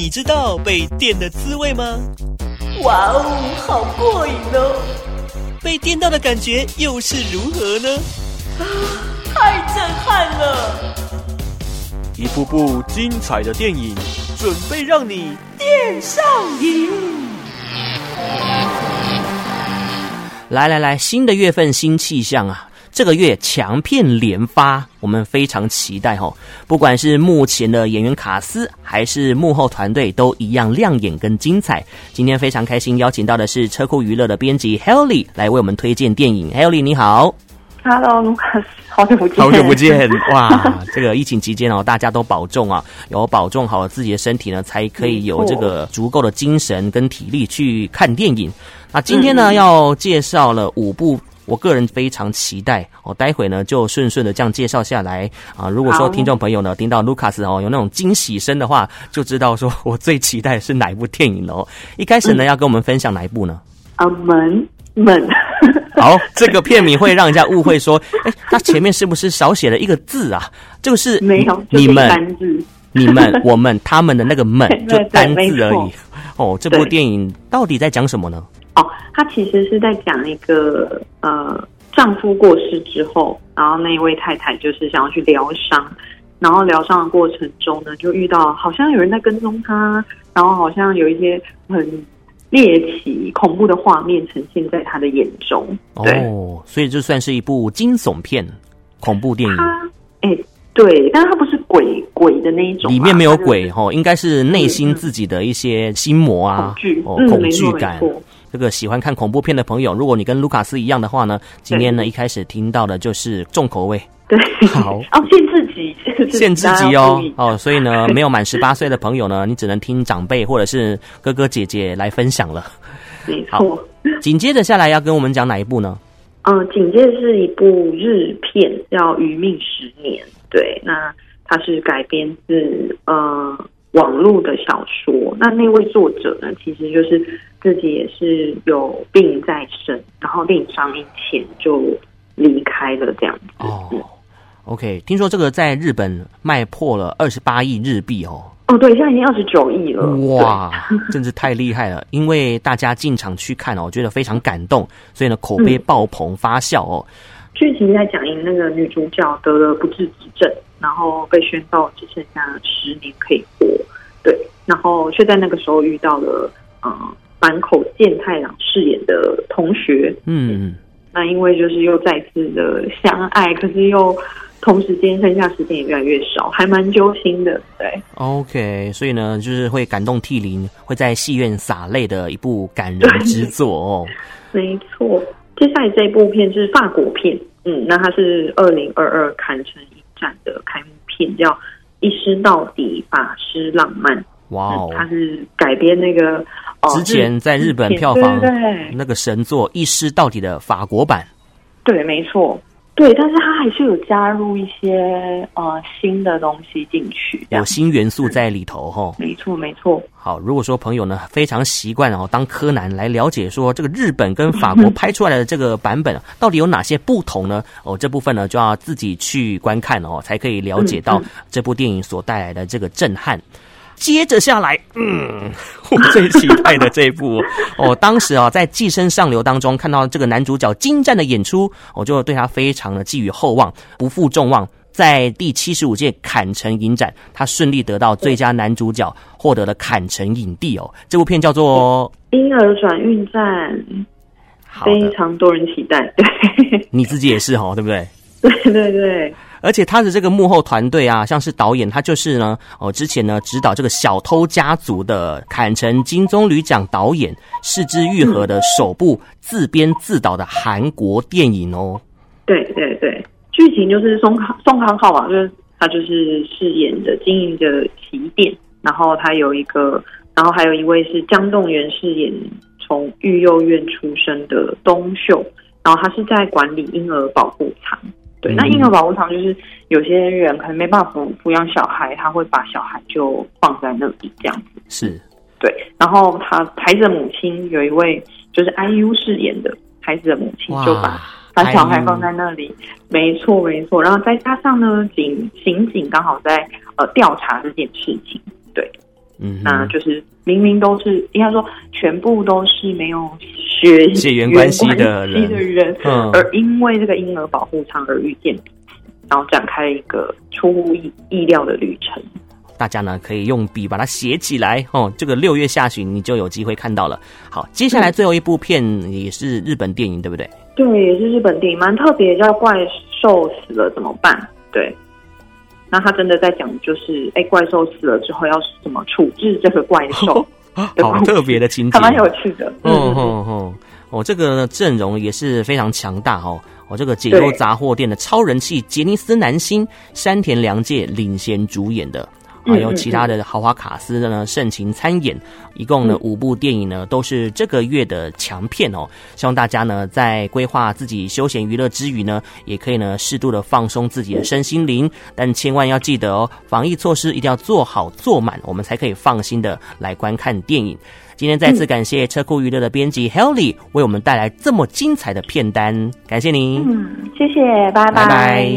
你知道被电的滋味吗？哇哦，好过瘾哦！被电到的感觉又是如何呢？啊，太震撼了！一部部精彩的电影，准备让你电上瘾。来来来，新的月份新气象啊！这个月强片连发，我们非常期待哈。不管是目前的演员卡斯，还是幕后团队，都一样亮眼跟精彩。今天非常开心，邀请到的是车库娱乐的编辑 Helly 来为我们推荐电影。Helly 你好，Hello Lucas，好久不见，好久不见 哇！这个疫情期间哦，大家都保重啊，有保重好自己的身体呢，才可以有这个足够的精神跟体力去看电影。那今天呢，嗯、要介绍了五部。我个人非常期待，哦待会呢就顺顺的这样介绍下来啊。如果说听众朋友呢听到卢卡斯哦有那种惊喜声的话，就知道说我最期待的是哪一部电影了、哦。一开始呢、嗯、要跟我们分享哪一部呢？啊门门。好，这个片名会让人家误会说，哎，它前面是不是少写了一个字啊？这个是没有你们单字，你们我们他们的那个 门就单字而已。哦，这部电影到底在讲什么呢？哦，他其实是在讲一个呃，丈夫过世之后，然后那一位太太就是想要去疗伤，然后疗伤的过程中呢，就遇到好像有人在跟踪他，然后好像有一些很猎奇、恐怖的画面呈现在他的眼中。对哦，所以就算是一部惊悚片、恐怖电影。哎、欸，对，但是它不是鬼鬼的那一种，里面没有鬼哦，应该是内心自己的一些心魔啊，恐惧、哦，恐惧感。这个喜欢看恐怖片的朋友，如果你跟卢卡斯一样的话呢，今天呢一开始听到的就是重口味。对，好 哦，限制级，限制级哦哦，所以呢，没有满十八岁的朋友呢，你只能听长辈或者是哥哥姐姐来分享了。没错。紧接着下来要跟我们讲哪一部呢？嗯、呃，紧接着是一部日片，叫《余命十年》。对，那它是改编自呃。网络的小说，那那位作者呢，其实就是自己也是有病在身，然后电影上映前就离开了这样子。哦，OK，听说这个在日本卖破了二十八亿日币哦。哦，对，现在已经二十九亿了。哇，真是太厉害了！因为大家进场去看哦，我觉得非常感动，所以呢，口碑爆棚发酵哦。剧、嗯、情在讲因那个女主角得了不治之症。然后被宣告只剩下十年可以活，对，然后却在那个时候遇到了呃坂口健太郎饰演的同学，嗯，那因为就是又再次的相爱，可是又同时间剩下时间也越来越少，还蛮揪心的，对。OK，所以呢，就是会感动涕零，会在戏院洒泪的一部感人之作哦。没错，接下来这一部片是法国片，嗯，那它是二零二二坎城影展的开幕片叫《一师到底法师浪漫》，哇哦，它是改编那个之前在日本票房那个神作《一尸到底》的法国版，对，没错。对，但是它还是有加入一些呃新的东西进去，有新元素在里头哈。没错，没错。好，如果说朋友呢非常习惯哦当柯南来了解说这个日本跟法国拍出来的这个版本 到底有哪些不同呢？哦，这部分呢就要自己去观看哦，才可以了解到这部电影所带来的这个震撼。接着下来，嗯，我最期待的这一部 哦，当时啊，在《寄生上流》当中看到这个男主角精湛的演出，我就对他非常的寄予厚望，不负众望，在第七十五届坎城影展，他顺利得到最佳男主角，获得了坎城影帝哦。这部片叫做《婴儿转运站》，非常多人期待，对，你自己也是哦，对不对？对 对对。而且他的这个幕后团队啊，像是导演，他就是呢，哦，之前呢指导这个《小偷家族》的坎城金棕榈奖导演是枝裕和的首部自编自导的韩国电影哦。对对对，剧情就是宋康宋康昊啊，就是他就是饰演的经营着洗衣店，然后他有一个，然后还有一位是姜栋元饰演从育幼院出生的东秀，然后他是在管理婴儿保护仓。对，那婴儿保护场就是有些人可能没办法抚抚养小孩，他会把小孩就放在那里这样子。是，对。然后他孩子的母亲有一位就是 IU 饰演的孩子的母亲，就把把小孩放在那里。没错，没错。然后再加上呢，警刑警刚好在呃调查这件事情。对，嗯，那就是明明都是应该说全部都是没有血血缘关系的人，的人，嗯，而因为这个婴儿保护舱而遇见彼此，然后展开一个出乎意意料的旅程。大家呢可以用笔把它写起来哦。这个六月下旬你就有机会看到了。好，接下来最后一部片也是日本电影，对不对？对，也是日本电影，蛮特别，叫《怪兽死了怎么办》。对，那他真的在讲，就是哎，怪兽死了之后要怎么处置这个怪兽？好特别的情节，还蛮有趣的。嗯嗯嗯，哦，这个阵容也是非常强大哦。哦，这个解忧杂货店的超人气杰尼斯男星山田凉介领衔主演的。还有其他的豪华卡司的呢，盛情参演，一共呢五部电影呢都是这个月的强片哦。希望大家呢在规划自己休闲娱乐之余呢，也可以呢适度的放松自己的身心灵，但千万要记得哦，防疫措施一定要做好做满，我们才可以放心的来观看电影。今天再次感谢车库娱乐的编辑 Helly 为我们带来这么精彩的片单，感谢您。嗯，谢谢，拜拜。拜拜。